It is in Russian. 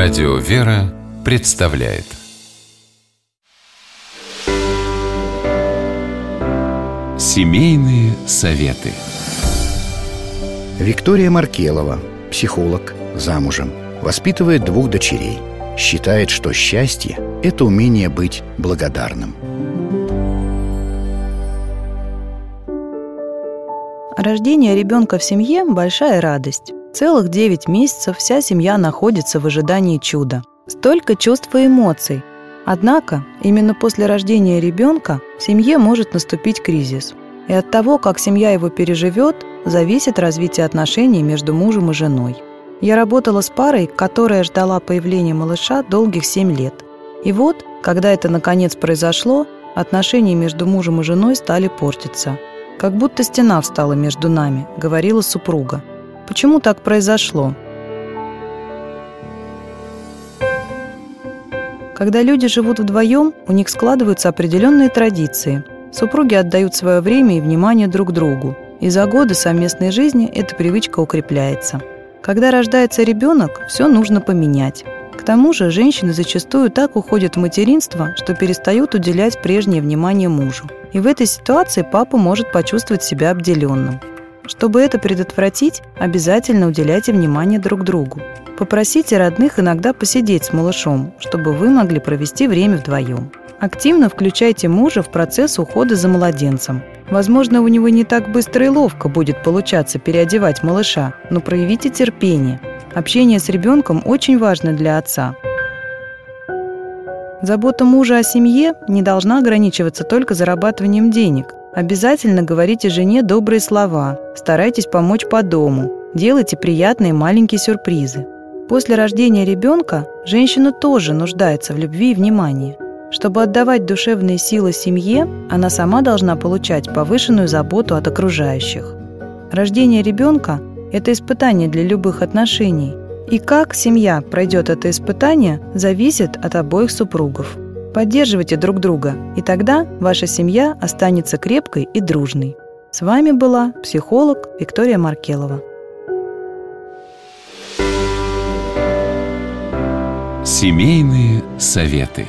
Радио «Вера» представляет Семейные советы Виктория Маркелова, психолог, замужем, воспитывает двух дочерей. Считает, что счастье – это умение быть благодарным. Рождение ребенка в семье – большая радость. Целых 9 месяцев вся семья находится в ожидании чуда. Столько чувств и эмоций. Однако, именно после рождения ребенка в семье может наступить кризис. И от того, как семья его переживет, зависит развитие отношений между мужем и женой. Я работала с парой, которая ждала появления малыша долгих 7 лет. И вот, когда это наконец произошло, отношения между мужем и женой стали портиться. «Как будто стена встала между нами», — говорила супруга. Почему так произошло? Когда люди живут вдвоем, у них складываются определенные традиции. Супруги отдают свое время и внимание друг другу. И за годы совместной жизни эта привычка укрепляется. Когда рождается ребенок, все нужно поменять. К тому же женщины зачастую так уходят в материнство, что перестают уделять прежнее внимание мужу. И в этой ситуации папа может почувствовать себя обделенным. Чтобы это предотвратить, обязательно уделяйте внимание друг другу. Попросите родных иногда посидеть с малышом, чтобы вы могли провести время вдвоем. Активно включайте мужа в процесс ухода за младенцем. Возможно, у него не так быстро и ловко будет получаться переодевать малыша, но проявите терпение. Общение с ребенком очень важно для отца. Забота мужа о семье не должна ограничиваться только зарабатыванием денег. Обязательно говорите жене добрые слова, старайтесь помочь по дому, делайте приятные маленькие сюрпризы. После рождения ребенка женщина тоже нуждается в любви и внимании. Чтобы отдавать душевные силы семье, она сама должна получать повышенную заботу от окружающих. Рождение ребенка – это испытание для любых отношений. И как семья пройдет это испытание, зависит от обоих супругов – Поддерживайте друг друга, и тогда ваша семья останется крепкой и дружной. С вами была психолог Виктория Маркелова. Семейные советы.